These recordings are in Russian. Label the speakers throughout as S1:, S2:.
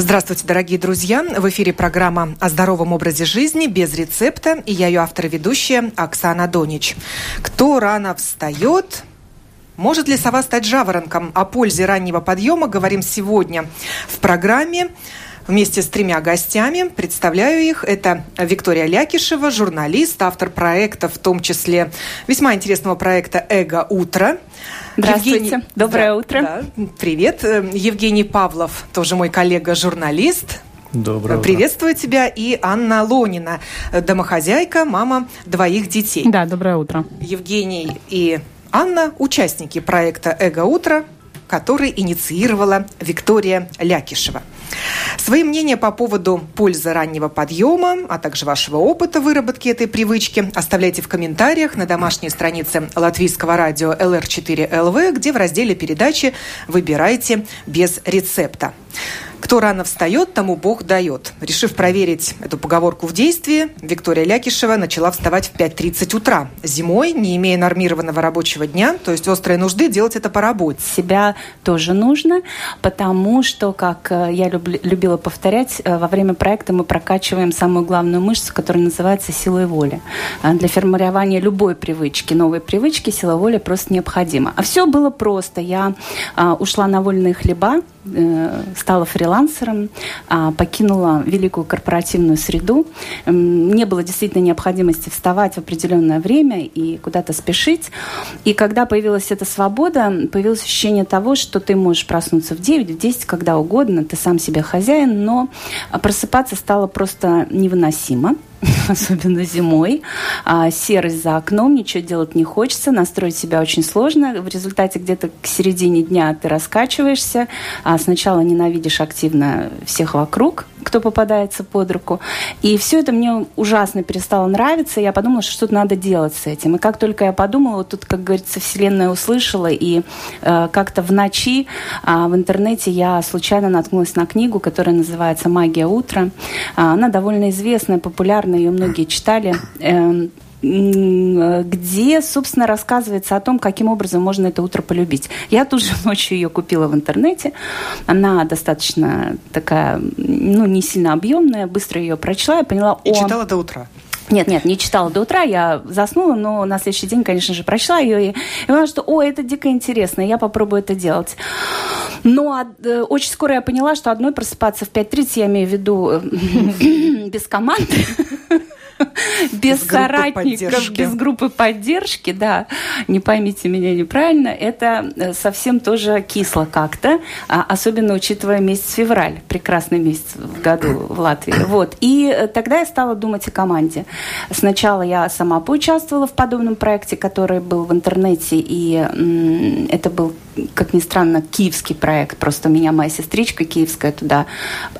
S1: Здравствуйте, дорогие друзья! В эфире программа о здоровом образе жизни без рецепта. И я ее автор и ведущая Оксана Донич. Кто рано встает, может ли сова стать жаворонком? О пользе раннего подъема говорим сегодня в программе вместе с тремя гостями. Представляю их. Это Виктория Лякишева, журналист, автор проекта, в том числе весьма интересного проекта «Эго утро».
S2: Здравствуйте. Евгений... Доброе да, утро.
S1: Да. Привет. Э, Евгений Павлов, тоже мой коллега-журналист.
S3: Доброе
S1: Приветствую утро. тебя. И Анна Лонина, домохозяйка, мама двоих детей.
S2: Да, доброе утро.
S1: Евгений и Анна – участники проекта «Эго утро», который инициировала Виктория Лякишева. Свои мнения по поводу пользы раннего подъема, а также вашего опыта выработки этой привычки оставляйте в комментариях на домашней странице латвийского радио LR4LV, где в разделе передачи «Выбирайте без рецепта». Кто рано встает, тому Бог дает. Решив проверить эту поговорку в действии, Виктория Лякишева начала вставать в 5.30 утра. Зимой, не имея нормированного рабочего дня, то есть острой нужды, делать это по работе.
S2: Себя тоже нужно, потому что, как э, я люб, любила повторять, э, во время проекта мы прокачиваем самую главную мышцу, которая называется силой воли. А для формирования любой привычки, новой привычки, сила воли просто необходима. А все было просто. Я а, ушла на вольные хлеба, э, стала фрилансером, а, покинула великую корпоративную среду. Не было действительно необходимости вставать в определенное время и куда-то спешить. И когда появилась эта свобода, появилось ощущение того, что ты можешь проснуться в 9, в 10, когда угодно, ты сам себе хозяин, но просыпаться стало просто невыносимо. особенно зимой. А, серость за окном, ничего делать не хочется, настроить себя очень сложно. В результате где-то к середине дня ты раскачиваешься, а сначала ненавидишь активно всех вокруг, кто попадается под руку. И все это мне ужасно перестало нравиться. Я подумала, что что-то надо делать с этим. И как только я подумала, вот тут, как говорится, Вселенная услышала, и э, как-то в ночи э, в интернете я случайно наткнулась на книгу, которая называется «Магия утра». Э, она довольно известная, популярная, ее многие читали. Э, где, собственно, рассказывается о том, каким образом можно это утро полюбить. Я тут же ночью ее купила в интернете. Она достаточно такая, ну, не сильно объемная. Быстро ее прочла и поняла...
S1: И о... читала до утра?
S2: Нет, нет, не читала до утра, я заснула, но на следующий день, конечно же, прочла ее и, и поняла, что, о, это дико интересно, я попробую это делать. Но э, очень скоро я поняла, что одной просыпаться в 5.30, я имею в виду э, без команды, без соратников, без группы поддержки, да, не поймите меня неправильно, это э, совсем тоже кисло как-то, а, особенно учитывая месяц февраль, прекрасный месяц в году в Латвии. Вот. И э, тогда я стала думать о команде. Сначала я сама поучаствовала в подобном проекте, который был в интернете, и это был как ни странно, киевский проект. Просто меня моя сестричка киевская туда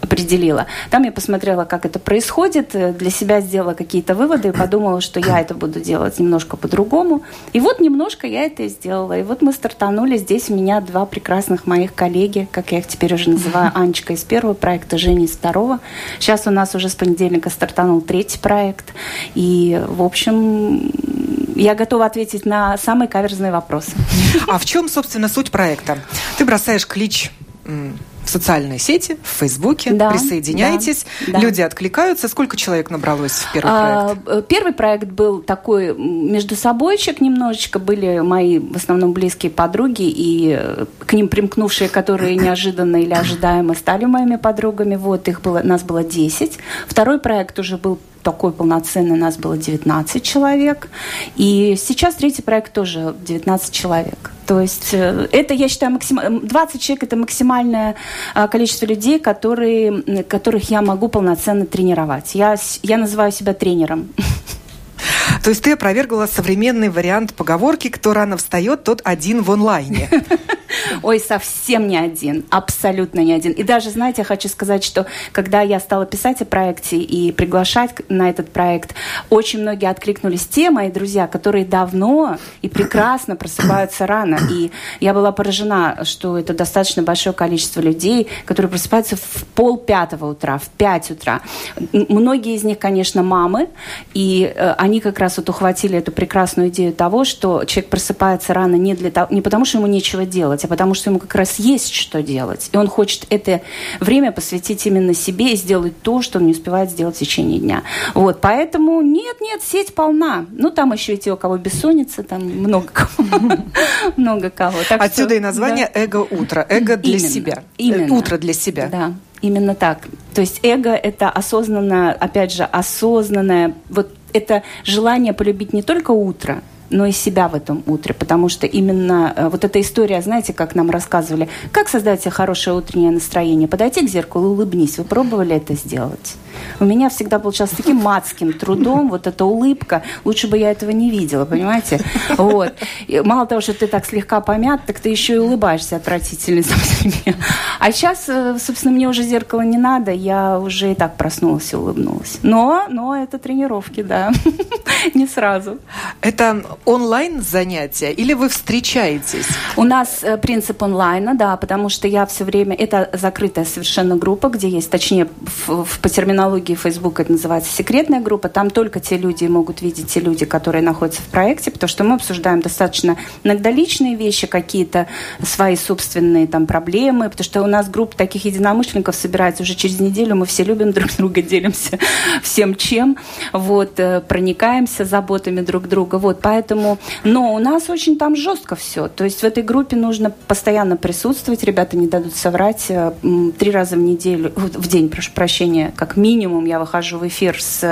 S2: определила. Там я посмотрела, как это происходит, э, для себя сделала какие-то выводы и подумала, что я это буду делать немножко по-другому. И вот немножко я это и сделала. И вот мы стартанули. Здесь у меня два прекрасных моих коллеги, как я их теперь уже называю, Анечка из первого проекта, Женя из второго. Сейчас у нас уже с понедельника стартанул третий проект. И, в общем, я готова ответить на самые каверзные вопросы.
S1: А в чем, собственно, суть проекта? Ты бросаешь клич социальные сети, в Фейсбуке, да, присоединяйтесь, да, да. люди откликаются. Сколько человек набралось в первый а, проект?
S2: А, первый проект был такой между собойчик немножечко, были мои в основном близкие подруги, и э, к ним примкнувшие, которые неожиданно или ожидаемо стали моими подругами. Вот, их было, нас было 10. Второй проект уже был такой полноценный, у нас было 19 человек. И сейчас третий проект тоже 19 человек. То есть э, это, я считаю, максим... 20 человек – это максимальное а, количество людей, которые, которых я могу полноценно тренировать. Я, я называю себя тренером.
S1: То есть ты опровергла современный вариант поговорки «кто рано встает, тот один в онлайне».
S2: Ой, совсем не один, абсолютно не один. И даже, знаете, я хочу сказать, что когда я стала писать о проекте и приглашать на этот проект, очень многие откликнулись те мои друзья, которые давно и прекрасно просыпаются рано. И я была поражена, что это достаточно большое количество людей, которые просыпаются в пол пятого утра, в пять утра. Многие из них, конечно, мамы, и э, они как раз вот ухватили эту прекрасную идею того, что человек просыпается рано не, для того, не потому, что ему нечего делать, а потому что ему как раз есть что делать. И он хочет это время посвятить именно себе и сделать то, что он не успевает сделать в течение дня. Вот, поэтому нет, нет, сеть полна. Ну, там еще и те, у кого бессонница, там много кого.
S1: Много кого. Отсюда и название «эго-утро». Эго для себя. Именно. Утро для себя.
S2: Да. Именно так. То есть эго – это осознанное, опять же, осознанное, вот это желание полюбить не только утро, но и себя в этом утре, потому что именно э, вот эта история, знаете, как нам рассказывали, как создать себе хорошее утреннее настроение, подойти к зеркалу, улыбнись. Вы пробовали это сделать? У меня всегда получалось таким матским трудом, вот эта улыбка, лучше бы я этого не видела, понимаете? Вот. И мало того, что ты так слегка помят, так ты еще и улыбаешься отвратительно сам себе. А сейчас, э, собственно, мне уже зеркало не надо, я уже и так проснулась и улыбнулась. Но, но это тренировки, да, не сразу.
S1: Это онлайн занятия или вы встречаетесь?
S2: У нас э, принцип онлайна, да, потому что я все время... Это закрытая совершенно группа, где есть, точнее, в, в, по терминологии Facebook это называется секретная группа. Там только те люди могут видеть, те люди, которые находятся в проекте, потому что мы обсуждаем достаточно иногда личные вещи, какие-то свои собственные там проблемы, потому что у нас группа таких единомышленников собирается уже через неделю, мы все любим друг друга, делимся всем чем, вот, э, проникаемся заботами друг друга, вот, поэтому... Но у нас очень там жестко все. То есть в этой группе нужно постоянно присутствовать, ребята не дадут соврать. Э, три раза в неделю, в день, прошу прощения, как минимум я выхожу в эфир с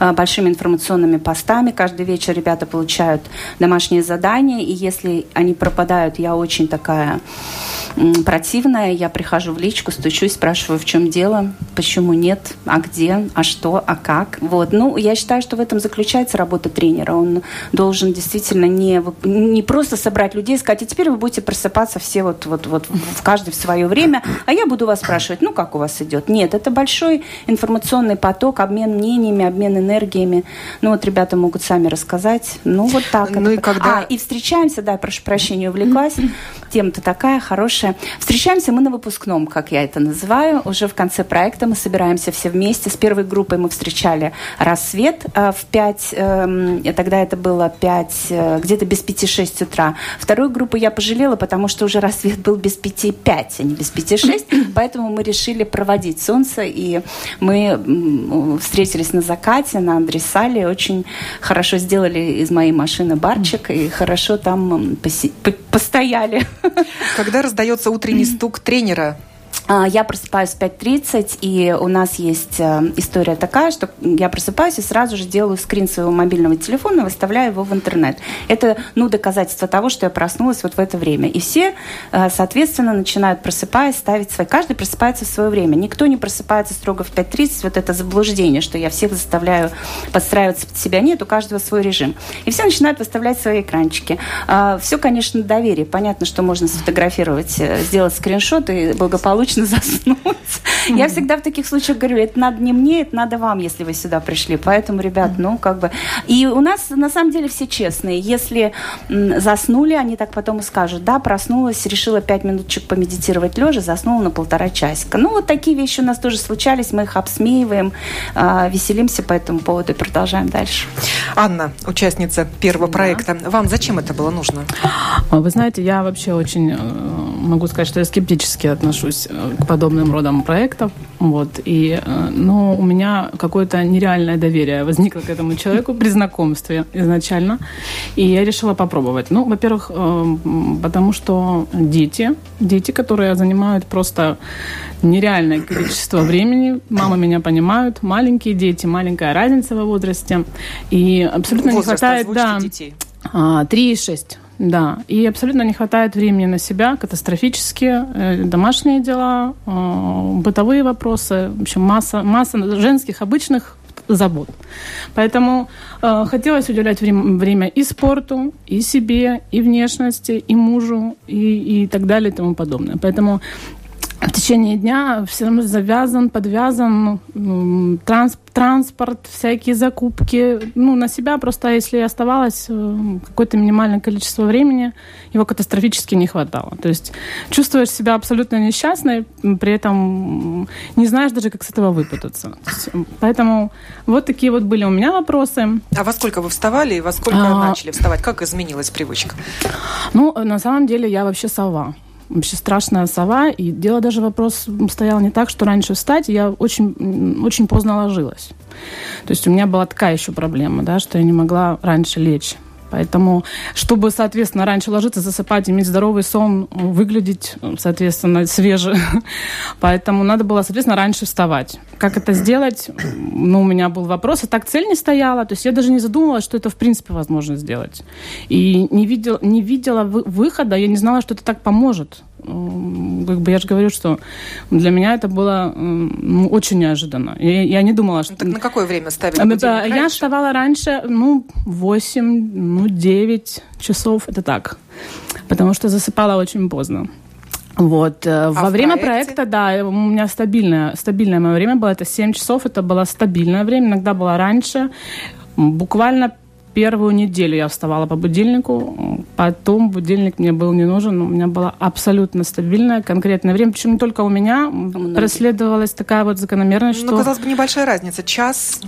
S2: э, большими информационными постами. Каждый вечер ребята получают домашние задания, и если они пропадают, я очень такая противная, я прихожу в личку, стучусь, спрашиваю, в чем дело, почему нет, а где, а что, а как. Вот. Ну, я считаю, что в этом заключается работа тренера. Он должен действительно не, не просто собрать людей и сказать, и теперь вы будете просыпаться все вот, вот, вот в каждый в свое время, а я буду вас спрашивать, ну, как у вас идет. Нет, это большой информационный поток, обмен мнениями, обмен энергиями. Ну, вот ребята могут сами рассказать. Ну, вот так. Ну, это... и когда... А, и встречаемся, да, прошу прощения, увлеклась. Тема-то такая хорошая. Встречаемся мы на выпускном, как я это называю. Уже в конце проекта мы собираемся все вместе. С первой группой мы встречали рассвет э, в 5, э, тогда это было 5, э, где-то без 5-6 утра. Вторую группу я пожалела, потому что уже рассвет был без 5-5, а не без 5-6. Поэтому мы решили проводить солнце, и мы встретились на закате, на Андресале. Очень хорошо сделали из моей машины барчик, и хорошо там постояли.
S1: Когда раздается утренний стук тренера
S2: я просыпаюсь в 5.30, и у нас есть э, история такая, что я просыпаюсь и сразу же делаю скрин своего мобильного телефона, выставляю его в интернет. Это, ну, доказательство того, что я проснулась вот в это время. И все, э, соответственно, начинают просыпаясь, ставить свои... Каждый просыпается в свое время. Никто не просыпается строго в 5.30. Вот это заблуждение, что я всех заставляю подстраиваться под себя. Нет, у каждого свой режим. И все начинают выставлять свои экранчики. А, все, конечно, доверие. Понятно, что можно сфотографировать, э, сделать скриншот и благополучно точно заснуть. Mm-hmm. Я всегда в таких случаях говорю, это надо не мне, это надо вам, если вы сюда пришли. Поэтому, ребят, mm-hmm. ну, как бы... И у нас, на самом деле, все честные. Если м, заснули, они так потом и скажут, да, проснулась, решила пять минуточек помедитировать лежа, заснула на полтора часика. Ну, вот такие вещи у нас тоже случались, мы их обсмеиваем, э, веселимся по этому поводу и продолжаем дальше.
S1: Анна, участница первого да. проекта, вам зачем это было нужно?
S3: Вы знаете, я вообще очень э, могу сказать, что я скептически отношусь к подобным родам проектов. Вот. И, э, ну, у меня какое-то нереальное доверие возникло к этому человеку при знакомстве изначально. И я решила попробовать. Ну, во-первых, э, потому что дети, дети, которые занимают просто нереальное количество времени. Мама меня понимают. Маленькие дети, маленькая разница во возрасте. И абсолютно Возраст не хватает... Да, детей. 3,6. Да, и абсолютно не хватает времени на себя, катастрофические э, домашние дела, э, бытовые вопросы, в общем, масса, масса женских обычных забот. Поэтому э, хотелось уделять время, время и спорту, и себе, и внешности, и мужу, и, и так далее, и тому подобное. Поэтому в течение дня все равно завязан, подвязан, транс, транспорт, всякие закупки. Ну, на себя просто, если оставалось э, какое-то минимальное количество времени, его катастрофически не хватало. То есть чувствуешь себя абсолютно несчастной, при этом не знаешь даже, как с этого выпутаться. Есть, поэтому вот такие вот были у меня вопросы.
S1: А во сколько вы вставали и во сколько а... начали вставать? Как изменилась привычка?
S3: Ну, на самом деле я вообще сова. Вообще страшная сова. И дело даже вопрос стоял не так, что раньше встать, я очень, очень поздно ложилась. То есть у меня была такая еще проблема, да, что я не могла раньше лечь. Поэтому, чтобы, соответственно, раньше ложиться, засыпать, иметь здоровый сон, выглядеть, соответственно, свеже. Поэтому надо было, соответственно, раньше вставать. Как это сделать? Ну, у меня был вопрос, и так цель не стояла. То есть я даже не задумывалась, что это, в принципе, возможно сделать. И не, видел, не видела выхода, я не знала, что это так поможет как бы я же говорю, что для меня это было ну, очень неожиданно. Я, я не думала, что...
S1: Так на какое время ставили это,
S3: Я вставала раньше, ну, 8, ну, 9 часов, это так. Потому что засыпала очень поздно. Вот. Э, а Во время проекте? проекта, да, у меня стабильное, стабильное мое время было, это 7 часов, это было стабильное время, иногда было раньше. Буквально Первую неделю я вставала по будильнику, потом будильник мне был не нужен, у меня было абсолютно стабильное, конкретное время, причем не только у меня, Многие. преследовалась такая вот закономерность,
S1: ну, что... Ну, казалось бы, небольшая разница, час...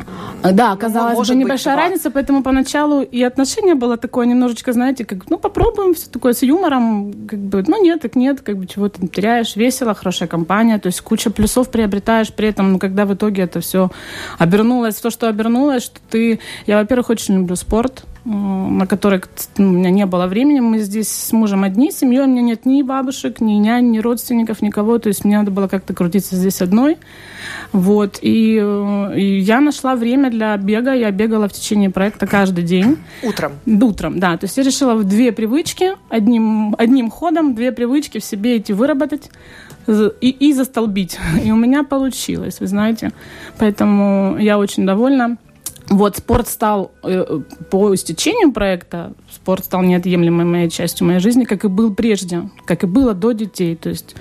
S3: Да, казалось бы, небольшая быть, разница, поэтому поначалу и отношение было такое немножечко, знаете, как, ну, попробуем, все такое с юмором, как бы, ну, нет, так нет, как бы, чего ты теряешь, весело, хорошая компания, то есть куча плюсов приобретаешь при этом, ну, когда в итоге это все обернулось то, что обернулось, что ты... Я, во-первых, очень люблю спорт, спорт, на который ну, у меня не было времени. Мы здесь с мужем одни, семьей у меня нет ни бабушек, ни нянь, ни родственников, никого. То есть мне надо было как-то крутиться здесь одной. Вот. И, э, и я нашла время для бега. Я бегала в течение проекта каждый день.
S1: Утром?
S3: Утром, да. То есть я решила в две привычки, одним, одним ходом две привычки в себе эти выработать и, и застолбить. И у меня получилось, вы знаете. Поэтому я очень довольна. Вот спорт стал э, по истечению проекта, спорт стал неотъемлемой моей частью моей жизни, как и был прежде, как и было до детей. То есть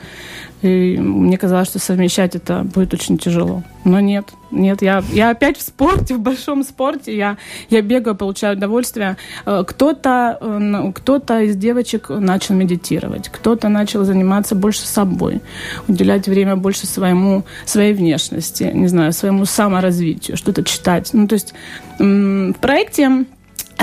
S3: и мне казалось, что совмещать это будет очень тяжело. Но нет, нет, я, я опять в спорте, в большом спорте. Я, я бегаю, получаю удовольствие. Э, кто-то э, кто из девочек начал медитировать, кто-то начал заниматься больше собой, уделять время больше своему, своей внешности, не знаю, своему саморазвитию, что-то читать. Ну, то есть в проекте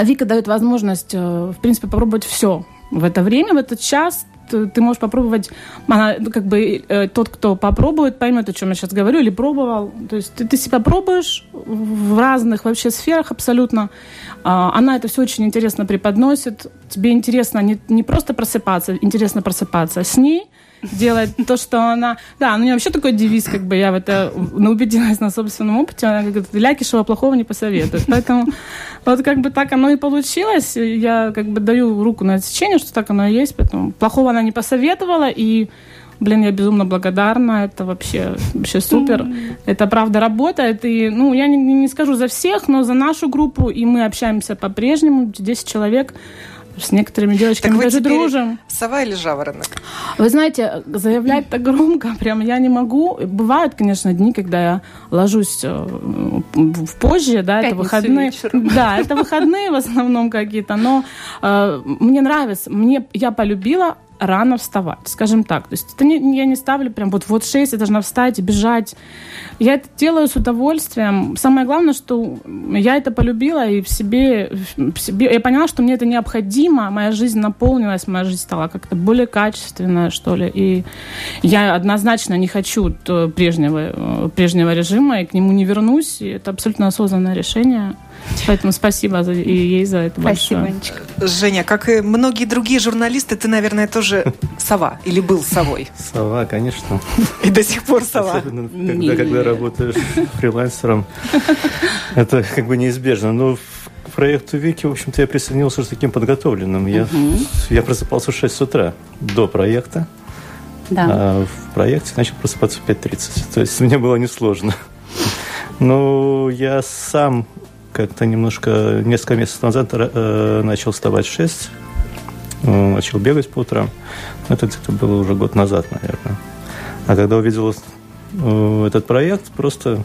S3: Вика дает возможность, э, в принципе, попробовать все в это время, в этот час ты можешь попробовать, она, ну, как бы э, тот, кто попробует, поймет, о чем я сейчас говорю, или пробовал. То есть ты, ты себя пробуешь в разных вообще сферах абсолютно. А, она это все очень интересно преподносит. Тебе интересно не, не просто просыпаться, интересно просыпаться с ней, делает то, что она... Да, у нее вообще такой девиз, как бы я в это ну, убедилась на собственном опыте. Она говорит, Лякишева плохого не посоветует. Поэтому вот как бы так оно и получилось. Я как бы даю руку на отсечение, что так оно и есть. Поэтому плохого она не посоветовала. И Блин, я безумно благодарна. Это вообще, вообще супер. Mm-hmm. Это правда работает. И, ну, я не, не скажу за всех, но за нашу группу. И мы общаемся по-прежнему. 10 человек. С некоторыми девочками так даже дружим.
S1: Сова или жаворонок?
S3: Вы знаете, заявлять так громко прям я не могу. Бывают, конечно, дни, когда я ложусь э, в позже, да, это выходные. Вечером. Да, это выходные в основном какие-то, но э, мне нравится, мне я полюбила рано вставать, скажем так. То есть это не, я не ставлю прям вот вот 6, я должна встать и бежать. Я это делаю с удовольствием. Самое главное, что я это полюбила и в себе, в себе я поняла, что мне это необходимо. Моя жизнь наполнилась, моя жизнь стала как-то более качественная, что ли. И я однозначно не хочу прежнего, прежнего режима и к нему не вернусь. И это абсолютно осознанное решение. Поэтому спасибо за, и ей за это
S2: спасибо,
S3: большое.
S2: Анечка.
S1: Женя, как и многие другие журналисты, ты, наверное, тоже сова или был совой?
S4: Сова, конечно.
S1: И до сих пор сова.
S4: Особенно, когда, когда работаешь фрилансером. Это как бы неизбежно. Но к проекту Вики, в общем-то, я присоединился с таким подготовленным. Я, я просыпался в 6 утра до проекта. Да. А в проекте начал просыпаться в 5.30. То есть мне было несложно. Но я сам как-то немножко, несколько месяцев назад э, начал вставать в 6, э, начал бегать по утрам. Это где-то было уже год назад, наверное. А когда увидел э, этот проект, просто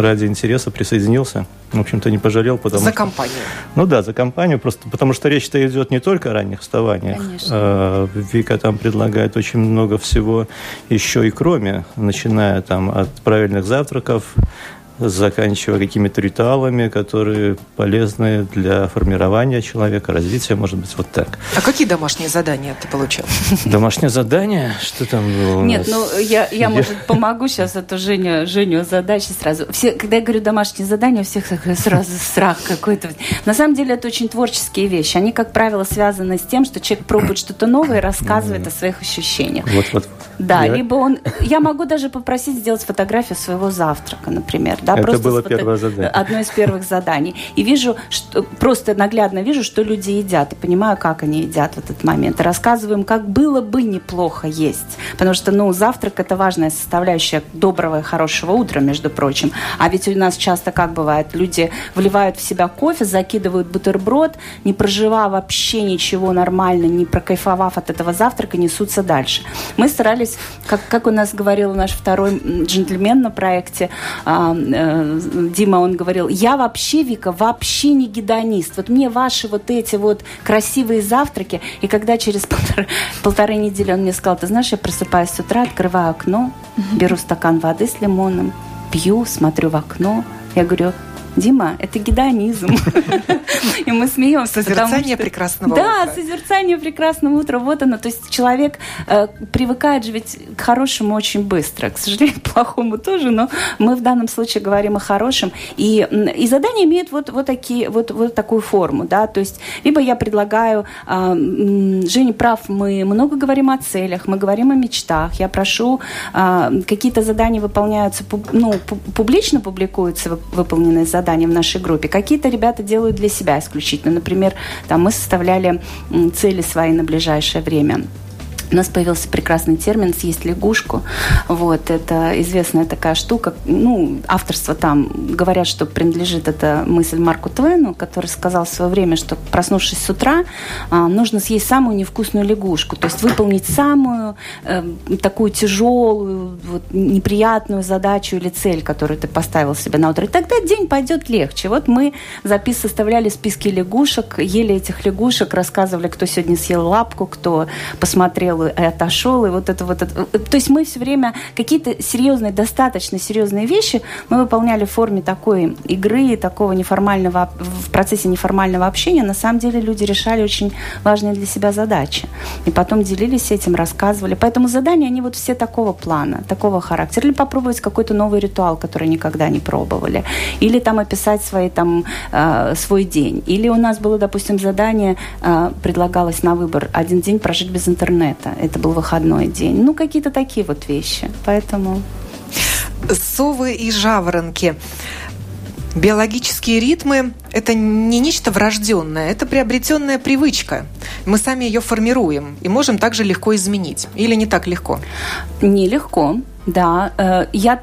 S4: ради интереса присоединился. В общем-то, не пожалел, потому
S1: За компанию.
S4: Ну да, за компанию, просто потому что речь-то идет не только о ранних вставаниях. Конечно. А, Вика там предлагает очень много всего еще и кроме, начиная там от правильных завтраков, заканчивая какими-то ритуалами, которые полезны для формирования человека, развития, может быть, вот так.
S1: А какие домашние задания ты получил?
S4: Домашнее задание? Что там было
S2: Нет, ну я, я, может, помогу сейчас эту Женю, Женю задачи сразу. Все, когда я говорю домашние задания, у всех сразу страх какой-то. На самом деле это очень творческие вещи. Они, как правило, связаны с тем, что человек пробует что-то новое и рассказывает о своих ощущениях.
S4: Вот, вот.
S2: Да,
S4: Я-
S2: либо он... Я могу даже попросить сделать фотографию своего завтрака, например. Да,
S4: Это было первое задание.
S2: Одно из первых заданий. И вижу, что просто наглядно вижу, что люди едят, и понимаю, как они едят в этот момент. И рассказываем, как было бы неплохо есть. Потому что, ну, завтрак – это важная составляющая доброго и хорошего утра, между прочим. А ведь у нас часто как бывает, люди вливают в себя кофе, закидывают бутерброд, не проживав вообще ничего нормально, не прокайфовав от этого завтрака, несутся дальше. Мы старались, как, как у нас говорил наш второй джентльмен на проекте, э, Дима, он говорил, я вообще, Вика, вообще не гедонист. Вот мне ваши вот эти вот красивые завтраки, и когда через полторы, полторы недели он мне сказал, ты знаешь, я просыпаюсь с утра, открываю окно, беру стакан воды с лимоном, пью, смотрю в окно, я говорю, Дима, это гедонизм. И мы смеемся.
S1: Созерцание прекрасного
S2: Да,
S1: утра.
S2: созерцание прекрасного утра. Вот оно. То есть человек э, привыкает же ведь к хорошему очень быстро. К сожалению, к плохому тоже, но мы в данном случае говорим о хорошем. И, и задание имеет вот, вот, такие, вот, вот такую форму. Да? То есть либо я предлагаю... э, м, Женя прав, мы много говорим о целях, мы говорим о мечтах. Я прошу, э, какие-то задания выполняются, ну, пу- публично публикуются вып- выполненные задания в нашей группе. Какие-то ребята делают для себя исключительно. Например, там мы составляли цели свои на ближайшее время. У нас появился прекрасный термин «съесть лягушку». Вот, это известная такая штука. Ну, авторство там, говорят, что принадлежит эта мысль Марку Твену, который сказал в свое время, что проснувшись с утра, а, нужно съесть самую невкусную лягушку. То есть выполнить самую э, такую тяжелую, вот, неприятную задачу или цель, которую ты поставил себе на утро. И тогда день пойдет легче. Вот мы запис составляли списки лягушек, ели этих лягушек, рассказывали, кто сегодня съел лапку, кто посмотрел и отошел, и вот это вот. это. То есть мы все время какие-то серьезные, достаточно серьезные вещи мы выполняли в форме такой игры, такого неформального, в процессе неформального общения. На самом деле люди решали очень важные для себя задачи. И потом делились этим, рассказывали. Поэтому задания, они вот все такого плана, такого характера. Или попробовать какой-то новый ритуал, который никогда не пробовали. Или там описать свои, там, э, свой день. Или у нас было, допустим, задание, э, предлагалось на выбор один день прожить без интернета. Это был выходной день. Ну, какие-то такие вот вещи. Поэтому...
S1: Совы и жаворонки. Биологические ритмы – это не нечто врожденное, это приобретенная привычка. Мы сами ее формируем и можем также легко изменить. Или не так легко?
S2: Нелегко. Да, э, я,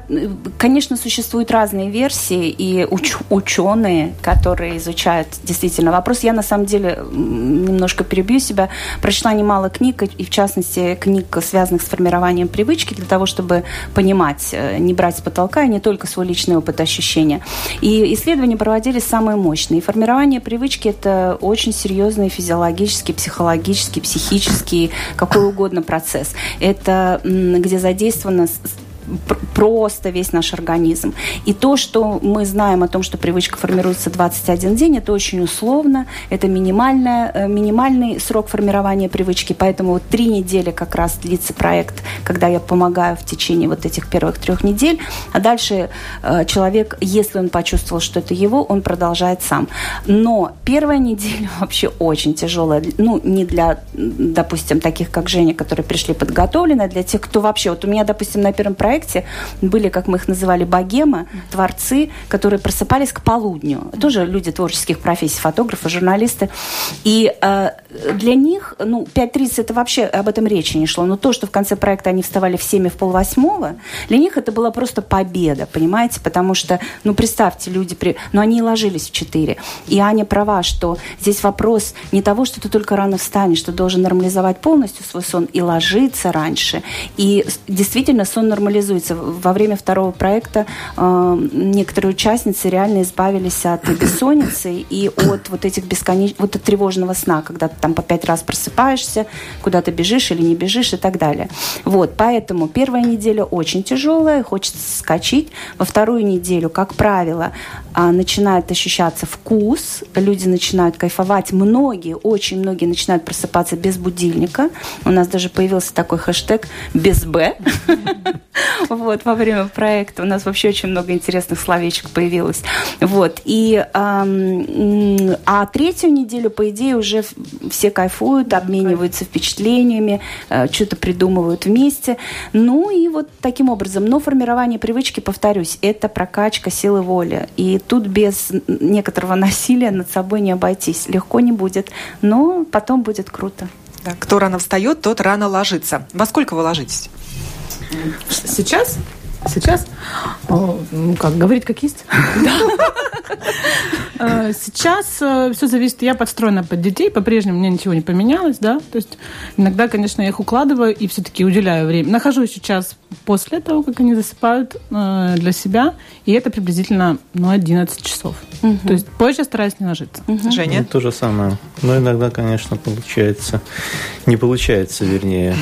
S2: конечно, существуют разные версии и уч- ученые, которые изучают действительно вопрос. Я на самом деле немножко перебью себя, прочла немало книг и в частности книг, связанных с формированием привычки, для того, чтобы понимать, э, не брать с потолка и не только свой личный опыт ощущения. И исследования проводились самые мощные. И формирование привычки это очень серьезный физиологический, психологический, психический, какой угодно процесс. Это где задействовано просто весь наш организм. И то, что мы знаем о том, что привычка формируется 21 день, это очень условно, это минимальная, э, минимальный срок формирования привычки, поэтому вот три недели как раз длится проект, когда я помогаю в течение вот этих первых трех недель, а дальше э, человек, если он почувствовал, что это его, он продолжает сам. Но первая неделя вообще очень тяжелая, ну, не для, допустим, таких, как Женя, которые пришли подготовленные, а для тех, кто вообще, вот у меня, допустим, на первом проекте были, как мы их называли, богема, творцы, которые просыпались к полудню. Тоже люди творческих профессий, фотографы, журналисты. И э, для них, ну, 5.30 это вообще об этом речи не шло. Но то, что в конце проекта они вставали в 7 и в полвосьмого, для них это была просто победа, понимаете? Потому что, ну, представьте, люди, при... ну, они и ложились в 4. И Аня права, что здесь вопрос не того, что ты только рано встанешь, ты должен нормализовать полностью свой сон и ложиться раньше. И действительно сон нормализован реализуется. Во время второго проекта э, некоторые участницы реально избавились от бессонницы и от вот этих бесконечных, вот от тревожного сна, когда ты там по пять раз просыпаешься, куда ты бежишь или не бежишь и так далее. Вот, поэтому первая неделя очень тяжелая, хочется скачить. Во вторую неделю, как правило, а, начинает ощущаться вкус, люди начинают кайфовать, многие, очень многие начинают просыпаться без будильника. У нас даже появился такой хэштег «без Б». Вот, во время проекта у нас вообще очень много интересных словечек появилось. Вот, и а третью неделю, по идее, уже все кайфуют, обмениваются впечатлениями, э, что-то придумывают вместе. Ну и вот таким образом. Но формирование привычки, повторюсь, это прокачка силы воли. И тут без некоторого насилия над собой не обойтись. Легко не будет, но потом будет круто.
S1: Да, кто рано встает, тот рано ложится. Во сколько вы ложитесь?
S3: Сейчас? Сейчас? Ну, как, говорить как есть? Э, сейчас э, все зависит, я подстроена под детей, по-прежнему мне ничего не поменялось, да, то есть иногда, конечно, я их укладываю и все-таки уделяю время. Нахожусь сейчас после того, как они засыпают э, для себя, и это приблизительно, ну, 11 часов. То есть позже стараюсь не ложиться.
S1: Женя?
S4: Ну, то же самое. Но иногда, конечно, получается, не получается, вернее,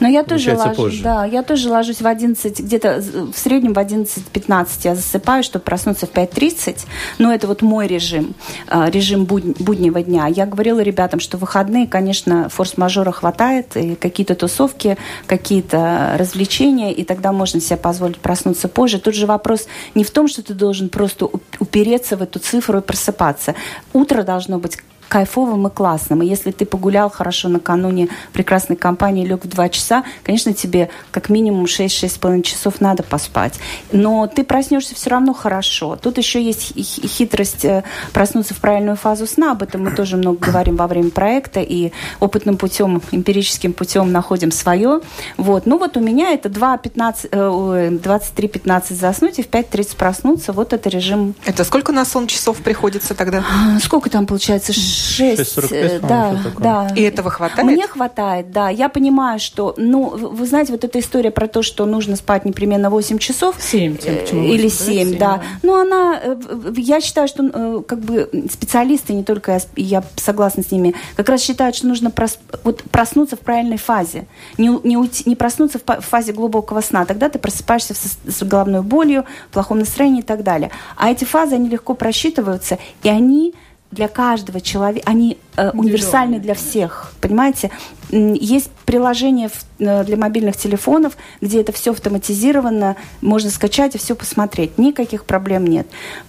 S2: но я тоже ложусь, позже. да, я тоже ложусь в 11, где-то в среднем в 11-15 я засыпаю, чтобы проснуться в 5.30. Но это вот мой режим, а, режим буднего дня. Я говорила ребятам, что выходные, конечно, форс-мажора хватает, и какие-то тусовки, какие-то развлечения, и тогда можно себе позволить проснуться позже. Тут же вопрос не в том, что ты должен просто упереться в эту цифру и просыпаться. Утро должно быть кайфовым и классным. И если ты погулял хорошо накануне прекрасной компании, лег в 2 часа, конечно, тебе как минимум 6-6,5 часов надо поспать. Но ты проснешься все равно хорошо. Тут еще есть хитрость э, проснуться в правильную фазу сна. Об этом мы тоже много говорим во время проекта. И опытным путем, эмпирическим путем находим свое. Вот. Ну вот у меня это 23-15 заснуть и в 5.30 проснуться. Вот это режим.
S1: Это сколько на сон часов приходится тогда?
S2: А, сколько там получается? 6, э, да, да.
S1: И этого хватает?
S2: Мне хватает, да. Я понимаю, что, ну, вы знаете, вот эта история про то, что нужно спать непременно 8 часов.
S3: 7,
S2: э, или 7, 7 да. да. Ну, она, э, я считаю, что как бы специалисты, не только я, я согласна с ними, как раз считают, что нужно прос, вот, проснуться в правильной фазе. Не, не, уйти, не проснуться в фазе глубокого сна. Тогда ты просыпаешься с, с головной болью, плохом настроении и так далее. А эти фазы, они легко просчитываются, и они для каждого человека, они э, универсальны для всех, понимаете? Есть приложение э, для мобильных телефонов, где это все автоматизировано, можно скачать и все посмотреть. Никаких проблем нет.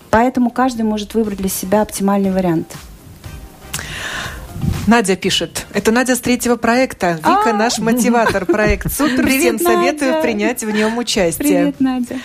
S2: Поэтому каждый может выбрать для себя оптимальный вариант.
S1: Надя пишет. Это Надя с третьего проекта. Вика а! наш мотиватор. Проект супер. Всем советую принять в нем участие.
S2: Привет, Надя.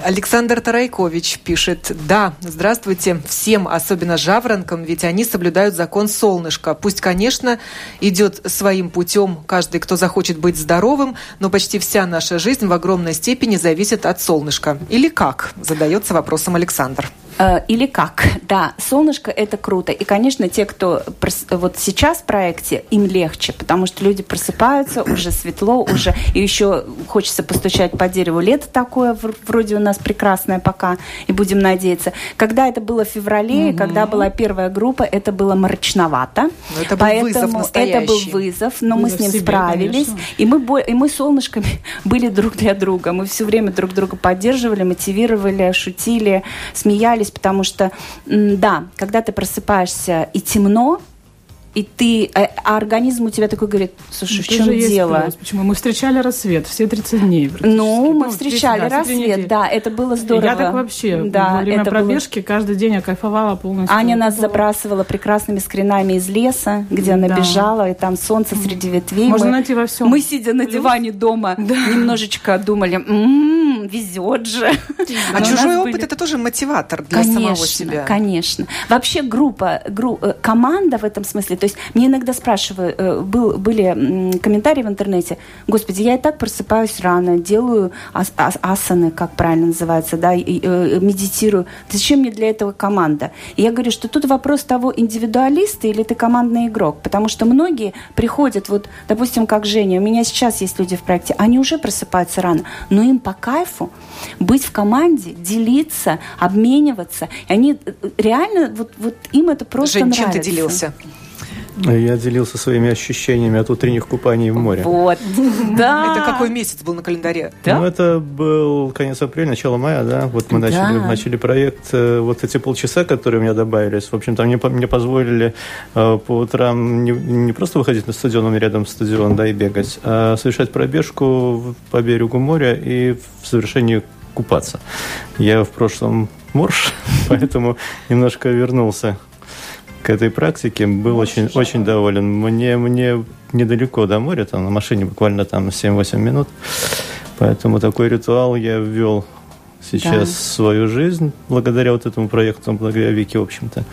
S1: Александр Тарайкович пишет. Да, здравствуйте всем, особенно жаворонкам, ведь они соблюдают закон солнышка. Пусть, конечно, идет своим путем каждый, кто захочет быть здоровым, но почти вся наша жизнь в огромной степени зависит от солнышка. Или как? Задается вопросом Александр.
S2: Э, или как? Да, солнышко это круто. И, конечно, те, кто вот сейчас в проекте, им легче, потому что люди просыпаются, уже светло, уже и еще хочется постучать по дереву. Лето такое вроде у нас прекрасное пока, и будем надеяться. Когда это было в феврале, угу. когда была первая группа, это было мрачновато. Но
S1: это был Поэтому вызов настоящий.
S2: это был вызов, но вызов мы с ним себе, справились. И мы, и мы солнышками были друг для друга. Мы все время друг друга поддерживали, мотивировали, шутили, смеялись смеялись, потому что, да, когда ты просыпаешься и темно, и ты, а, а организм у тебя такой говорит, слушай, в чем дело? Плюс.
S3: Почему? Мы встречали рассвет все 30 дней.
S2: Ну, мы ну, встречали 30, рассвет, да, это было здорово.
S3: Я так вообще да, во время это пробежки было... каждый день я кайфовала полностью.
S2: Аня нас забрасывала прекрасными скринами из леса, где она да. бежала, и там солнце среди ветвей.
S3: Можно мы, найти во всем.
S2: Мы, сидя на диване дома, да. немножечко думали, м-м, везет же.
S1: А чужой опыт это тоже мотиватор для
S2: конечно,
S1: самого себя.
S2: Конечно, Вообще группа, э, команда в этом смысле, есть мне иногда спрашивают, э, был, были комментарии в интернете, господи, я и так просыпаюсь рано, делаю ас ас асаны, как правильно называется, да, и, э, медитирую. Зачем мне для этого команда? И я говорю, что тут вопрос того, индивидуалиста или ты командный игрок, потому что многие приходят, вот, допустим, как Женя, у меня сейчас есть люди в проекте, они уже просыпаются рано, но им по кайфу быть в команде, делиться, обмениваться. И они э, реально, вот, вот им это просто
S1: Жень,
S2: нравится.
S1: чем ты делился?
S4: Я делился своими ощущениями от утренних купаний в море.
S2: Вот, да.
S1: Это какой месяц был на календаре?
S2: Да?
S4: Ну, это был конец апреля, начало мая, да. Вот мы
S2: Да.
S4: начали, начали проект. Э, Вот эти полчаса, которые у меня добавились, в общем-то, мне, по- мне позволили э, по утрам не, не просто выходить на стадион, у меня рядом стадион, да, и бегать, а совершать пробежку в- по берегу моря и в завершении купаться. Я в прошлом морж, поэтому немножко вернулся к этой практике, был очень, очень доволен. Мне, мне недалеко до моря, там на машине буквально там 7-8 минут. Поэтому такой ритуал я ввел сейчас
S2: Да.
S4: в свою жизнь, благодаря вот этому проекту, благодаря Вике, в общем-то.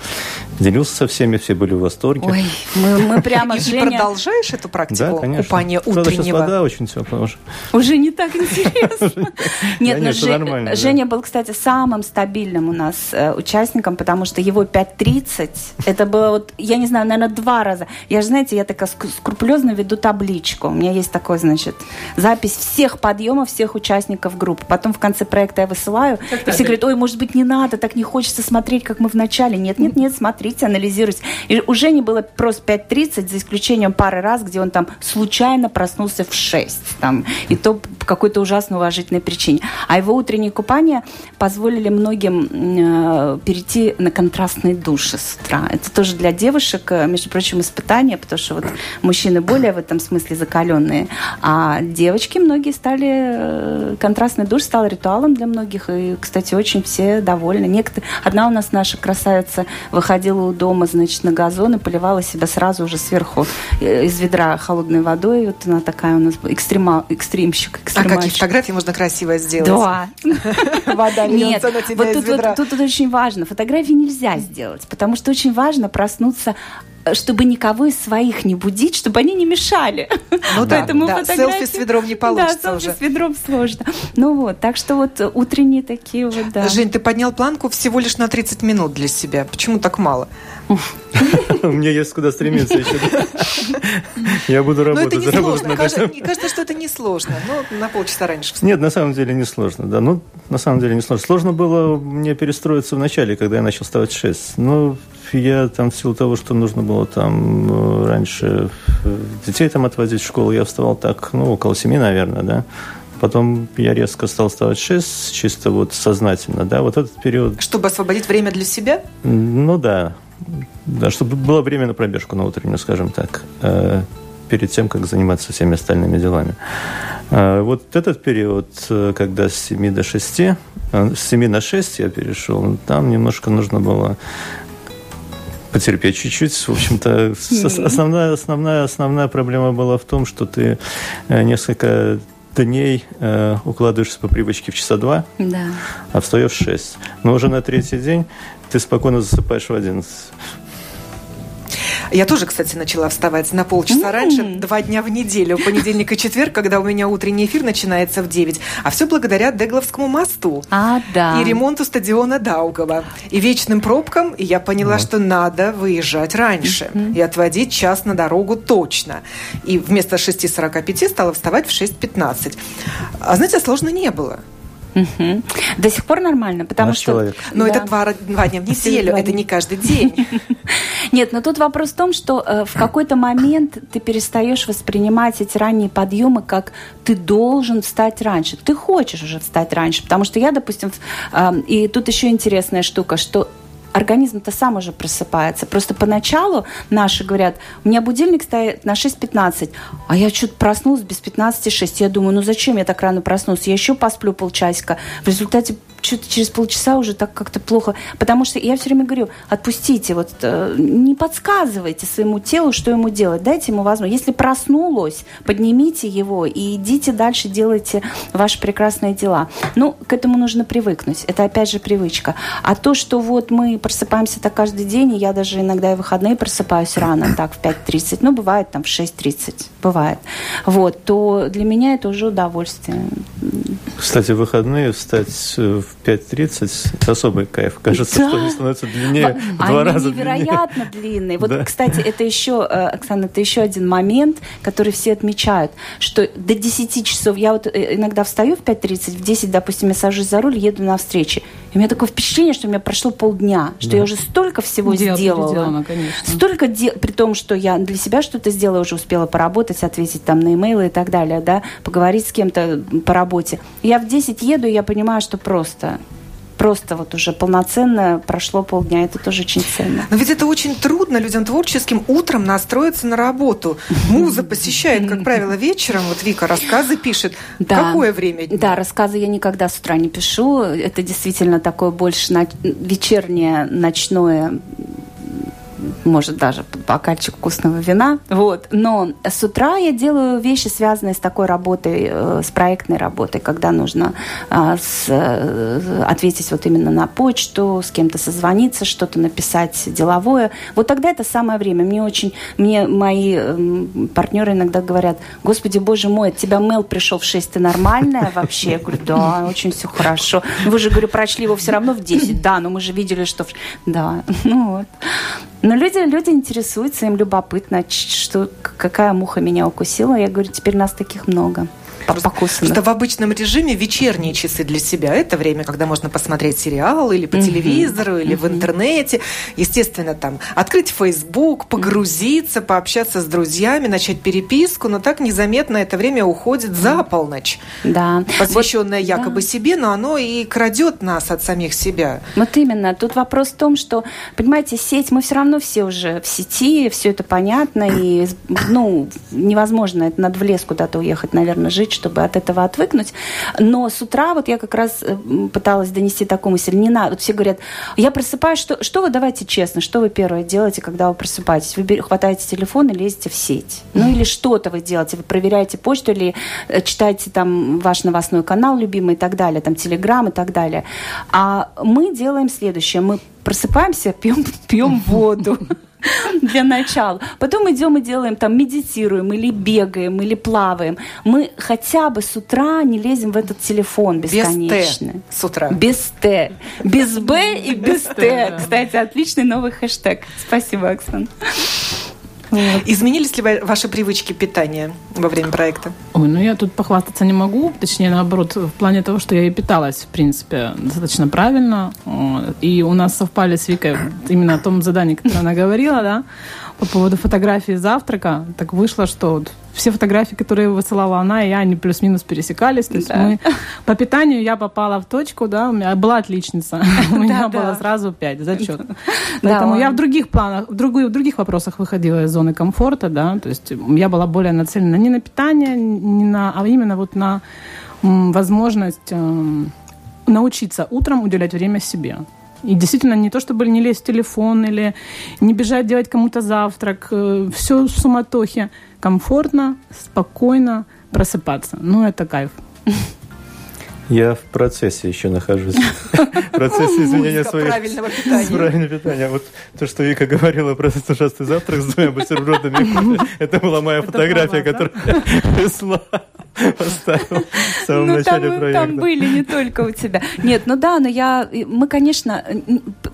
S4: Делился со всеми, все были в восторге.
S2: Ой, мы, мы прямо Женя
S1: продолжаешь эту
S4: да,
S1: практику
S4: конечно.
S1: купания утреннего?
S4: вода очень теплая уже.
S2: уже не так интересно. Нет,
S4: Да
S2: но
S4: да.
S2: Женя был, кстати, самым стабильным у нас э, участником, потому что его 5.30, это было вот, я не знаю, наверное, два раза. Я же, знаете, я такая ск- скрупулезно веду табличку. У меня есть такой, значит, запись всех подъемов, всех участников группы. Потом в конце проекта я высылаю, и все говорят, ой, может быть, не надо, так не хочется смотреть, как мы в начале. Нет, нет, нет, смотрите, анализируйте. И у Жени было просто 5.30, за исключением пары раз, где он там случайно проснулся в 6. Там, и то по какой-то ужасно уважительной причине. А его утренние купания позволили многим э, перейти на контрастные души с утра. Это тоже для девушек, э, между прочим, испытание, потому что вот мужчины более в этом смысле закаленные, а девочки многие стали... э, Контрастный душ стал ритуалом для многих, и, кстати, очень все довольны. Некоторые... Одна у нас наша красавица выходила у дома, значит, на газон и поливала себя сразу уже сверху э, из ведра холодной водой. Вот она такая у нас экстремал, экстримщик,
S1: А какие
S2: экстремальщик.
S1: фотографии можно красиво сделать?
S2: Да.
S1: Вода
S2: Нет, вот тут, вот, тут вот очень важно. Фотографии нельзя сделать, потому что очень важно проснуться чтобы никого из своих не будить, чтобы они не мешали.
S1: Ну да,
S2: Поэтому
S1: да,
S2: фотографии-
S1: селфи с ведром не получится
S2: Да, селфи
S1: уже.
S2: с ведром сложно. Ну вот, так что вот утренние такие вот, да.
S1: Жень, ты поднял планку всего лишь на 30 минут для себя. Почему так мало?
S4: Мне есть куда стремиться еще. Я буду
S1: Ну, это
S4: работать,
S1: не
S4: заработать
S1: сложно.
S4: над
S1: Кажется, кажется, что это не сложно. Ну, на полчаса раньше.
S4: Нет, на самом деле не сложно, да. Ну, на самом деле не сложно. Сложно было мне перестроиться в начале, когда я начал вставать в 6. Ну, я там в силу того, что нужно было там э, раньше э, детей там отвозить в школу, я вставал так, ну, около 7, наверное, да. Потом я резко стал вставать в 6, чисто вот сознательно, да. Вот этот период,
S1: Чтобы освободить время для себя?
S4: ну да, да, чтобы было время на пробежку на утреннюю, скажем так, э, перед тем, как заниматься всеми остальными делами. Э, Вот этот период, э, когда с 7 до 6, э, с 7 на 6 я перешел, там немножко нужно было потерпеть чуть-чуть. В общем-то, основная, основная, основная проблема была в том, что ты несколько дней э, укладываешься по привычке в часа два,
S2: Да.
S4: а встаешь в 6. Но уже на третий день ты спокойно засыпаешь в 11.
S1: Я тоже, кстати, начала вставать на полчаса раньше, два дня в неделю, понедельник и четверг, когда у меня утренний эфир начинается в 9. А все благодаря Дегловскому мосту.
S2: А, да.
S1: И ремонту стадиона Даугава. И вечным пробкам. И я поняла, что надо выезжать раньше. И отводить час на дорогу точно. И вместо 6.45 стала вставать в 6.15. А знаете, сложно не было.
S2: До сих пор нормально, потому
S4: Наш
S2: что...
S4: человек.
S1: Но
S2: Да.
S1: это два, два дня в неделю, это не каждый день.
S2: Нет, но тут вопрос в том, что э, в какой-то момент ты перестаешь воспринимать эти ранние подъемы как ты должен встать раньше. Ты хочешь уже встать раньше, потому что я, допустим, в- э, и тут еще интересная штука, что организм-то сам уже просыпается. Просто поначалу наши говорят, у меня будильник стоит на 6.15, а я что-то проснулась без 15.06. Я думаю, ну зачем я так рано проснулся? Я еще посплю полчасика. В результате что-то через полчаса уже так как-то плохо. Потому что я все время говорю, отпустите, вот э, не подсказывайте своему телу, что ему делать. Дайте ему возможность. Если проснулось, поднимите его и идите дальше, делайте ваши прекрасные дела. Ну, к этому нужно привыкнуть. Это опять же привычка. А то, что вот мы просыпаемся так каждый день, и я даже иногда и выходные просыпаюсь рано, так, в 5.30, ну, бывает там в 6.30, бывает. Вот, то для меня это уже удовольствие.
S4: Кстати, в выходные встать в 5.30 – это особый кайф. Кажется, да. что они становятся длиннее в два раза
S2: невероятно
S4: длиннее.
S2: длинные. Вот, да. кстати, это еще, э, Оксана, это еще один момент, который все отмечают, что до 10 часов, я вот э, иногда встаю в 5.30, в 10, допустим, я сажусь за руль, еду на встречи. И у меня такое впечатление, что у меня прошло полдня, что да. я уже столько всего Дел, сделала. Столько дел, при том, что я для себя что-то сделала, уже успела поработать, ответить там на имейлы и так далее, да, поговорить с кем-то по работе. Я в 10 еду, и я понимаю, что просто просто вот уже полноценно прошло полдня. Это тоже очень ценно.
S1: Но ведь это очень трудно людям творческим утром настроиться на работу. Муза посещает, как правило, вечером. Вот Вика рассказы пишет. Да. Какое время дня?
S2: Да, рассказы я никогда с утра не пишу. Это действительно такое больше вечернее, ночное может даже бокальчик вкусного вина. Вот. Но с утра я делаю вещи, связанные с такой работой, э, с проектной работой, когда нужно а, с, э, ответить вот именно на почту, с кем-то созвониться, что-то написать деловое. Вот тогда это самое время. Мне очень, мне мои эм, партнеры иногда говорят, господи, боже мой, от тебя мейл пришел в 6, ты нормальная вообще? Я говорю, да, очень все хорошо. Вы же, говорю, прочли его все равно в 10. Да, но мы же видели, что... Да, ну вот. Но люди, люди интересуются, им любопытно, что, какая муха меня укусила. Я говорю, теперь нас таких много
S1: покусанных. Что в обычном режиме вечерние часы для себя – это время, когда можно посмотреть сериал или по телевизору, или в интернете. Естественно, там открыть Facebook, погрузиться, пообщаться с друзьями, начать переписку, но так незаметно это время уходит за полночь.
S2: Да.
S1: Посвященное вот, якобы да. себе, но оно и крадет нас от самих себя.
S2: Вот именно. Тут вопрос в том, что, понимаете, сеть, мы все равно все уже в сети, все это понятно, и ну, невозможно, это надо в лес куда-то уехать, наверное, жить, чтобы от этого отвыкнуть. Но с утра вот я как раз э, пыталась донести такую мысль, не надо. Вот все говорят, я просыпаюсь, что, что вы, давайте честно, что вы первое делаете, когда вы просыпаетесь? Вы хватаете телефон и лезете в сеть. Ну или что-то вы делаете, вы проверяете почту или э, читаете там ваш новостной канал любимый и так далее, там телеграм и так далее. А мы делаем следующее, мы просыпаемся, пьем, пьем воду. Для начала. Потом идем и делаем, там, медитируем, или бегаем, или плаваем. Мы хотя бы с утра не лезем в этот телефон бесконечно. Без
S1: Т с утра.
S2: Без Т. Без Б и без Т. Кстати, отличный новый хэштег. Спасибо, Оксан.
S1: Вот. Изменились ли ваши привычки питания во время проекта?
S3: Ой, ну я тут похвастаться не могу. Точнее, наоборот, в плане того, что я и питалась, в принципе, достаточно правильно. И у нас совпали с Викой именно о том задании, которое она говорила, да по поводу фотографии завтрака, так вышло, что вот все фотографии, которые высылала она и я, они плюс-минус пересекались. То есть да. мы по питанию я попала в точку, да, у меня была отличница, у меня было сразу пять зачет. Поэтому я в других планах, в других вопросах выходила из зоны комфорта, да, то есть я была более нацелена не на питание, не на, а именно вот на возможность эм, научиться утром уделять время себе. И действительно не то, чтобы не лезть в телефон или не бежать делать кому-то завтрак. Э, Все в суматохе. Комфортно, спокойно просыпаться. Ну, это кайф.
S4: Я в процессе еще нахожусь. В процессе изменения своих...
S1: правильного питания.
S4: Правильного питания. Вот то, что Вика говорила про этот ужасный завтрак с двумя бутербродами, это была моя фотография, которую я прислала поставил в самом ну, начале
S2: там,
S4: проекта.
S2: Там были не только у тебя. Нет, ну да, но я, мы, конечно,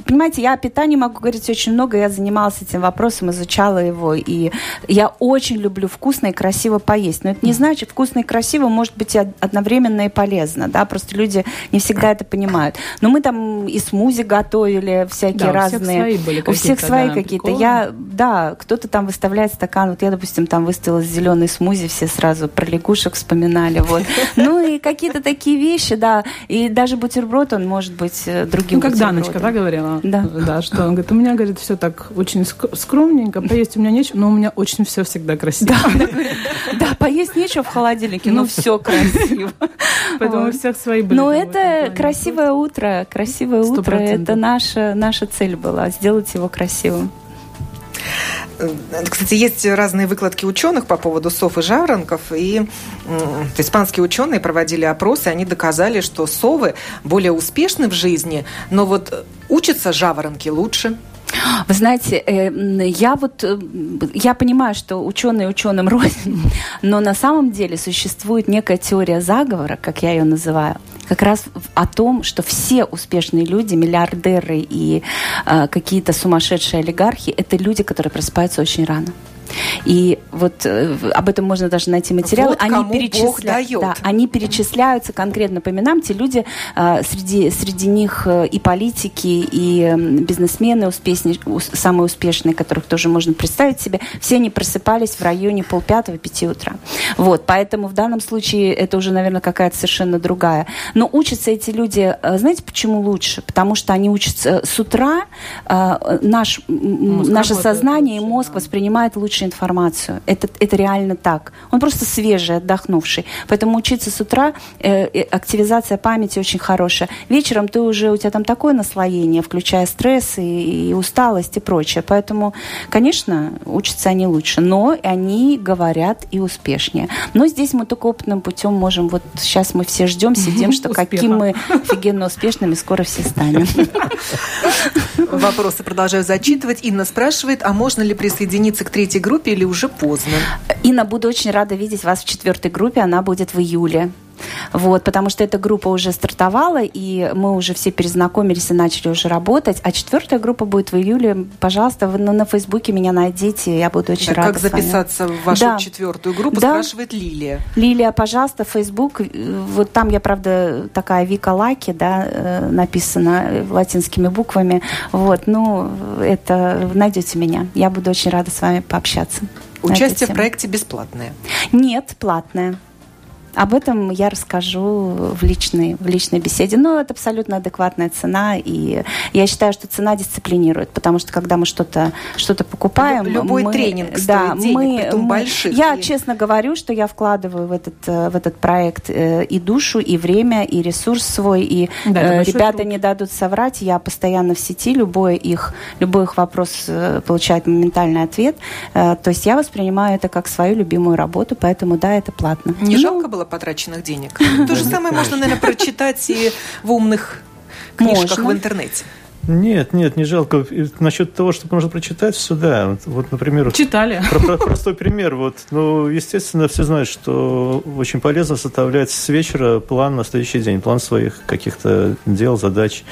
S2: понимаете, я о питании могу говорить очень много, я занималась этим вопросом, изучала его, и я очень люблю вкусно и красиво поесть. Но это не значит, вкусно и красиво может быть и одновременно и полезно, да, просто люди не всегда это понимают. Но мы там и смузи готовили, всякие да, разные. У всех
S3: свои были
S2: У всех свои да, какие-то. Я, да, кто-то там выставляет стакан, вот я, допустим, там выставила зеленый смузи, все сразу про лягушек вспоминали, вот. Ну и какие-то такие вещи, да, и даже бутерброд, он может быть э, другим
S3: Ну, как Даночка, да, говорила? да. да, что он говорит, у меня, говорит, все так очень скромненько, поесть у меня нечего, но у меня очень все всегда красиво.
S2: Да, поесть нечего в холодильнике, но все красиво.
S3: Поэтому у всех свои были.
S2: Но это красивое утро, красивое утро, это наша наша цель была, сделать его красивым.
S1: Э, кстати, есть разные выкладки ученых по поводу сов и жаворонков, и испанские ученые проводили опросы, они доказали, что совы более успешны в жизни, но вот учатся жаворонки лучше.
S2: Вы знаете, э, я вот э, я понимаю, что ученые ученым рознь, но на самом деле существует некая теория заговора, как я ее называю, как раз о том, что все успешные люди, миллиардеры и э, какие-то сумасшедшие олигархи, это люди, которые просыпаются очень рано. И вот э, об этом можно даже найти материалы.
S1: Вот они, перечисля...
S2: да, они перечисляются конкретно по именам. Те люди, э, среди, среди них э, и политики, и бизнесмены успешные, самые успешные, которых тоже можно представить себе, все они просыпались в районе полпятого, пяти утра. Вот, поэтому в данном случае это уже, наверное, какая-то совершенно другая. Но учатся эти люди, знаете, почему лучше? Потому что они учатся с утра, наш, наше сознание и мозг воспринимает лучше лучше информацию. Это, это реально так. Он просто свежий, отдохнувший. Поэтому учиться с утра, э, активизация памяти очень хорошая. Вечером ты уже, у тебя там такое наслоение, включая стресс и, и усталость и прочее. Поэтому, конечно, учатся они лучше. Но они говорят и успешнее. Но здесь мы только опытным путем можем, вот сейчас мы все ждем, сидим, что каким мы офигенно успешными скоро все станем.
S1: Вопросы продолжаю зачитывать. Инна спрашивает, а можно ли присоединиться к третьей группе группе или уже поздно?
S2: Инна, буду очень рада видеть вас в четвертой группе. Она будет в июле. Вот, потому что эта группа уже стартовала, и мы уже все перезнакомились и начали уже работать. А четвертая группа будет в июле. Пожалуйста, вы на, на Фейсбуке меня найдите, я буду очень да, рада.
S1: Как записаться в вашу да. четвертую группу, да. спрашивает Лилия.
S2: Лилия, пожалуйста, Фейсбук. Вот там я, правда, такая Вика Лаки, да, э, написана латинскими буквами. Вот, ну, это найдете меня. Я буду очень рада с вами пообщаться.
S1: Участие в проекте бесплатное?
S2: Нет, платное. Об этом я расскажу в личной, в личной беседе. Но это абсолютно адекватная цена, и я считаю, что цена дисциплинирует, потому что когда мы что-то что покупаем...
S1: Любой
S2: мы,
S1: тренинг стоит да, денег, мы, притом мы, больших.
S2: Я и... честно говорю, что я вкладываю в этот, в этот проект э, и душу, и время, и ресурс свой, и да, э, ребята не дадут соврать, я постоянно в сети, любой их, любой их вопрос э, получает моментальный ответ. То есть я воспринимаю это как свою любимую работу, поэтому да, это платно.
S1: Не ну, жалко было потраченных денег. То же самое можно, наверное, прочитать и в умных книжках в интернете.
S4: Нет, нет, не жалко. насчет того, что можно прочитать, все да. Вот, вот например...
S3: Читали.
S4: Про, про, простой пример. Вот, ну, естественно, все знают, что очень полезно составлять с вечера план на следующий день, план своих каких-то дел, задач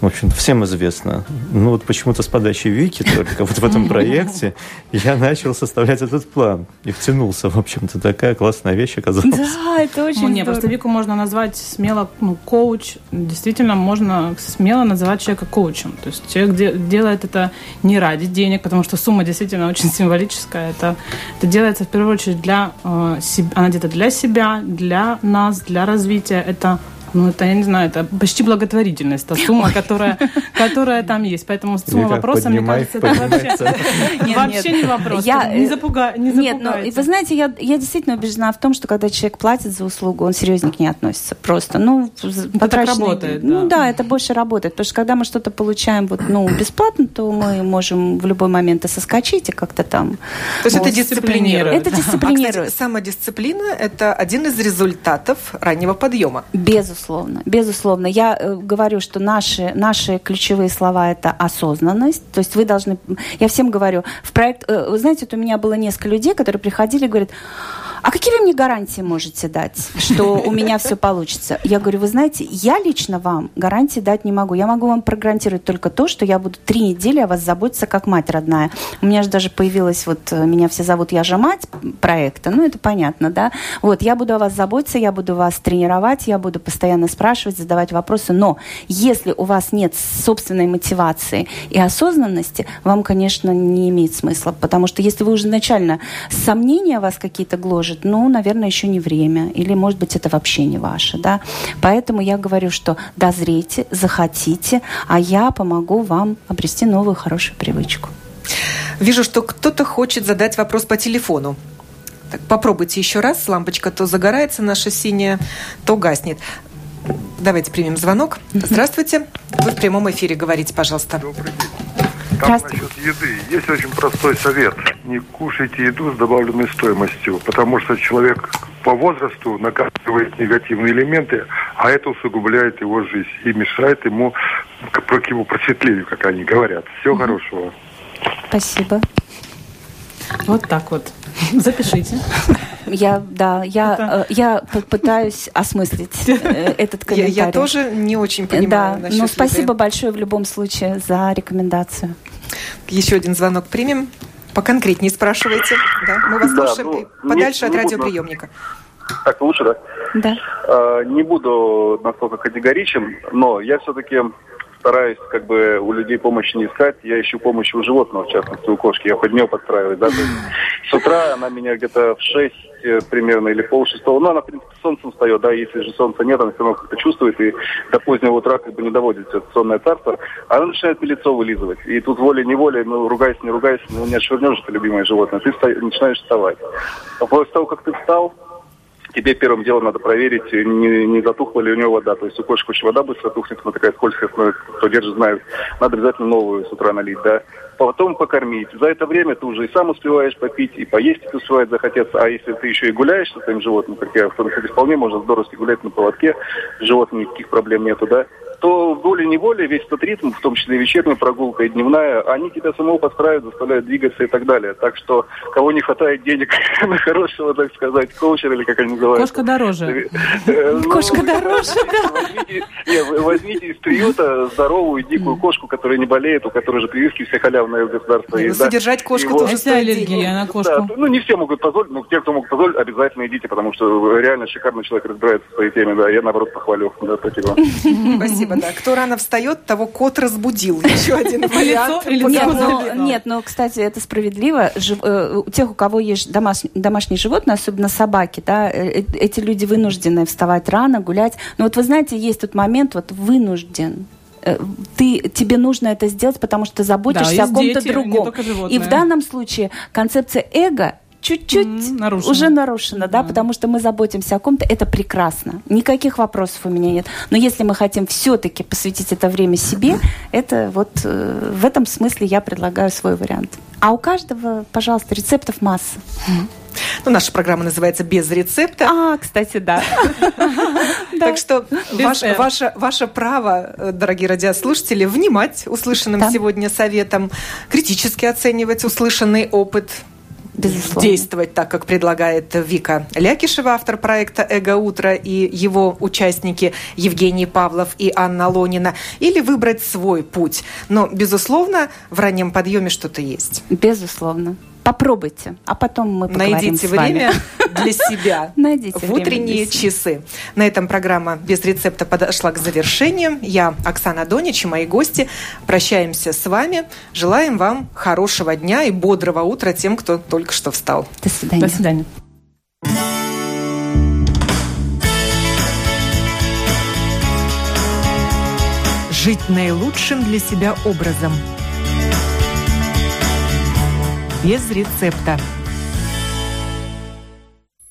S4: в общем всем известно. Ну вот почему-то с подачи Вики только вот в этом проекте я начал составлять этот план и втянулся, в общем-то, такая классная вещь оказалась.
S2: Да, это очень ну,
S3: Не, просто Вику можно назвать смело ну, коуч. Действительно, можно смело называть человека коучем. То есть человек делает это не ради денег, потому что сумма действительно очень символическая. Это, это делается в первую очередь для э, себя, она где-то для себя, для нас, для развития. Это ну, это, я не знаю, это почти благотворительность, та сумма, которая, которая там есть. Поэтому сумма вопроса, мне кажется, это вообще, вообще не вопрос. Я, не, запуга, не
S2: Нет, ну, вы знаете, я, я действительно убеждена в том, что когда человек платит за услугу, он серьезно к ней относится. Просто, ну,
S3: это работает,
S2: да. Ну да, это больше работает. Потому что когда мы что-то получаем вот, ну, бесплатно, то мы можем в любой момент и соскочить, и как-то там...
S1: То есть вот. это дисциплинирует.
S2: Это дисциплинирует. А,
S1: кстати, самодисциплина – это один из результатов раннего подъема.
S2: Безусловно безусловно. Безусловно. Я э, говорю, что наши, наши ключевые слова – это осознанность. То есть вы должны... Я всем говорю, в проект... Э, вы знаете, вот у меня было несколько людей, которые приходили и говорят, а какие вы мне гарантии можете дать, что у меня все получится? Я говорю, вы знаете, я лично вам гарантии дать не могу. Я могу вам прогарантировать только то, что я буду три недели о вас заботиться как мать родная. У меня же даже появилась, вот э, меня все зовут «Я же мать» проекта, ну это понятно, да? Вот, я буду о вас заботиться, я буду вас тренировать, я буду постоянно спрашивать, задавать вопросы, но если у вас нет собственной мотивации и осознанности, вам, конечно, не имеет смысла, потому что если вы уже изначально сомнения вас какие-то гложат, скажет, ну, наверное, еще не время, или, может быть, это вообще не ваше, да. Поэтому я говорю, что дозрейте, захотите, а я помогу вам обрести новую хорошую привычку.
S1: Вижу, что кто-то хочет задать вопрос по телефону. Так, попробуйте еще раз. Лампочка то загорается наша синяя, то гаснет. Давайте примем звонок. Здравствуйте. Вы в прямом эфире говорите, пожалуйста.
S5: Добрый день. Там насчет еды. Есть очень простой совет. Не кушайте еду с добавленной стоимостью, потому что человек по возрасту накапливает негативные элементы, а это усугубляет его жизнь и мешает ему к его просветлению, как они говорят. Всего mm хорошего.
S2: Спасибо.
S3: Вот так вот. Запишите.
S2: Я, да, я, Это... э, я пытаюсь осмыслить э, этот комментарий.
S1: Я, я тоже не очень понимаю.
S2: Да, но спасибо большое в любом случае за рекомендацию.
S1: Еще один звонок примем. Поконкретнее спрашивайте. Да, мы вас да, слушаем ну, подальше не, от радиоприемника.
S6: Так лучше, да?
S2: Да.
S6: А, не буду настолько категоричен, но я все-таки стараюсь как бы у людей помощи не искать. Я ищу помощи у животного, в частности у кошки. Я под нее подстраиваюсь. Да? С утра она меня где-то в 6 э, примерно или пол шестого. Ну, она, в принципе, солнцем встает, да, если же солнца нет, она все равно как-то чувствует и до позднего утра как бы не доводит это сонное царство. Она начинает мне лицо вылизывать. И тут волей-неволей, ну, ругайся, не ругайся, ну, не отшвырнешь это любимое животное. Ты вста... начинаешь вставать. А после того, как ты встал, тебе первым делом надо проверить, не, не затухла ли у него вода. То есть у кошек очень вода быстро тухнет, она такая скользкая становится, кто держит, знает. Надо обязательно новую с утра налить, да. Потом покормить. За это время ты уже и сам успеваешь попить, и поесть ты успевает захотеться. А если ты еще и гуляешь со своим животным, как я, в принципе, вполне можно здорово гулять на поводке, с никаких проблем нету, да то волей-неволей весь этот ритм, в том числе и вечерняя прогулка, и дневная, они тебя самого подстраивают, заставляют двигаться и так далее. Так что, кого не хватает денег на хорошего, так сказать, коучера или как они называют.
S3: Кошка дороже.
S2: Э, ну, Кошка дороже, да.
S6: Возьмите из приюта здоровую, дикую кошку, которая не болеет, у которой же прививки все халявные в государстве
S1: есть. Содержать кошку тоже стоит
S3: аллергия на кошку.
S6: Ну, не все могут позволить, но те, кто могут позволить, обязательно идите, потому что реально шикарный человек разбирается в своей теме, да, я наоборот похвалю. Спасибо.
S1: Спасибо спасибо, да. Кто рано встает, того кот разбудил. Еще один вариант.
S2: Нет, но, нет, но, кстати, это справедливо. Э, у тех, у кого есть домашние животные, особенно собаки, да, э, э, эти люди вынуждены вставать рано, гулять. Но вот вы знаете, есть тот момент, вот вынужден ты, тебе нужно это сделать, потому что ты заботишься да, о ком-то другом. И в данном случае концепция эго чуть-чуть mm, уже нарушено, да, потому что мы заботимся о ком-то, это прекрасно. Никаких вопросов у меня нет. Но если мы хотим все-таки посвятить это время себе, это вот э, в этом смысле я предлагаю свой вариант. А у каждого, пожалуйста, рецептов масса.
S1: Ну, наша программа называется «Без рецепта».
S2: А, кстати, да.
S1: Так что ваше право, э, дорогие радиослушатели, внимать услышанным сегодня советом, критически оценивать услышанный опыт, Безусловно. действовать так, как предлагает Вика Лякишева, автор проекта «Эго утро» и его участники Евгений Павлов и Анна Лонина, или выбрать свой путь. Но, безусловно, в раннем подъеме что-то есть.
S2: Безусловно. Попробуйте, а потом мы поговорим
S1: Найдите
S2: с
S1: вами. время для себя
S2: Найдите
S1: в утренние часы. На этом программа «Без рецепта» подошла к завершению. Я, Оксана Донич и мои гости прощаемся с вами. Желаем вам хорошего дня и бодрого утра тем, кто только что встал.
S2: До свидания.
S3: До свидания.
S7: Жить наилучшим для себя образом – без рецепта.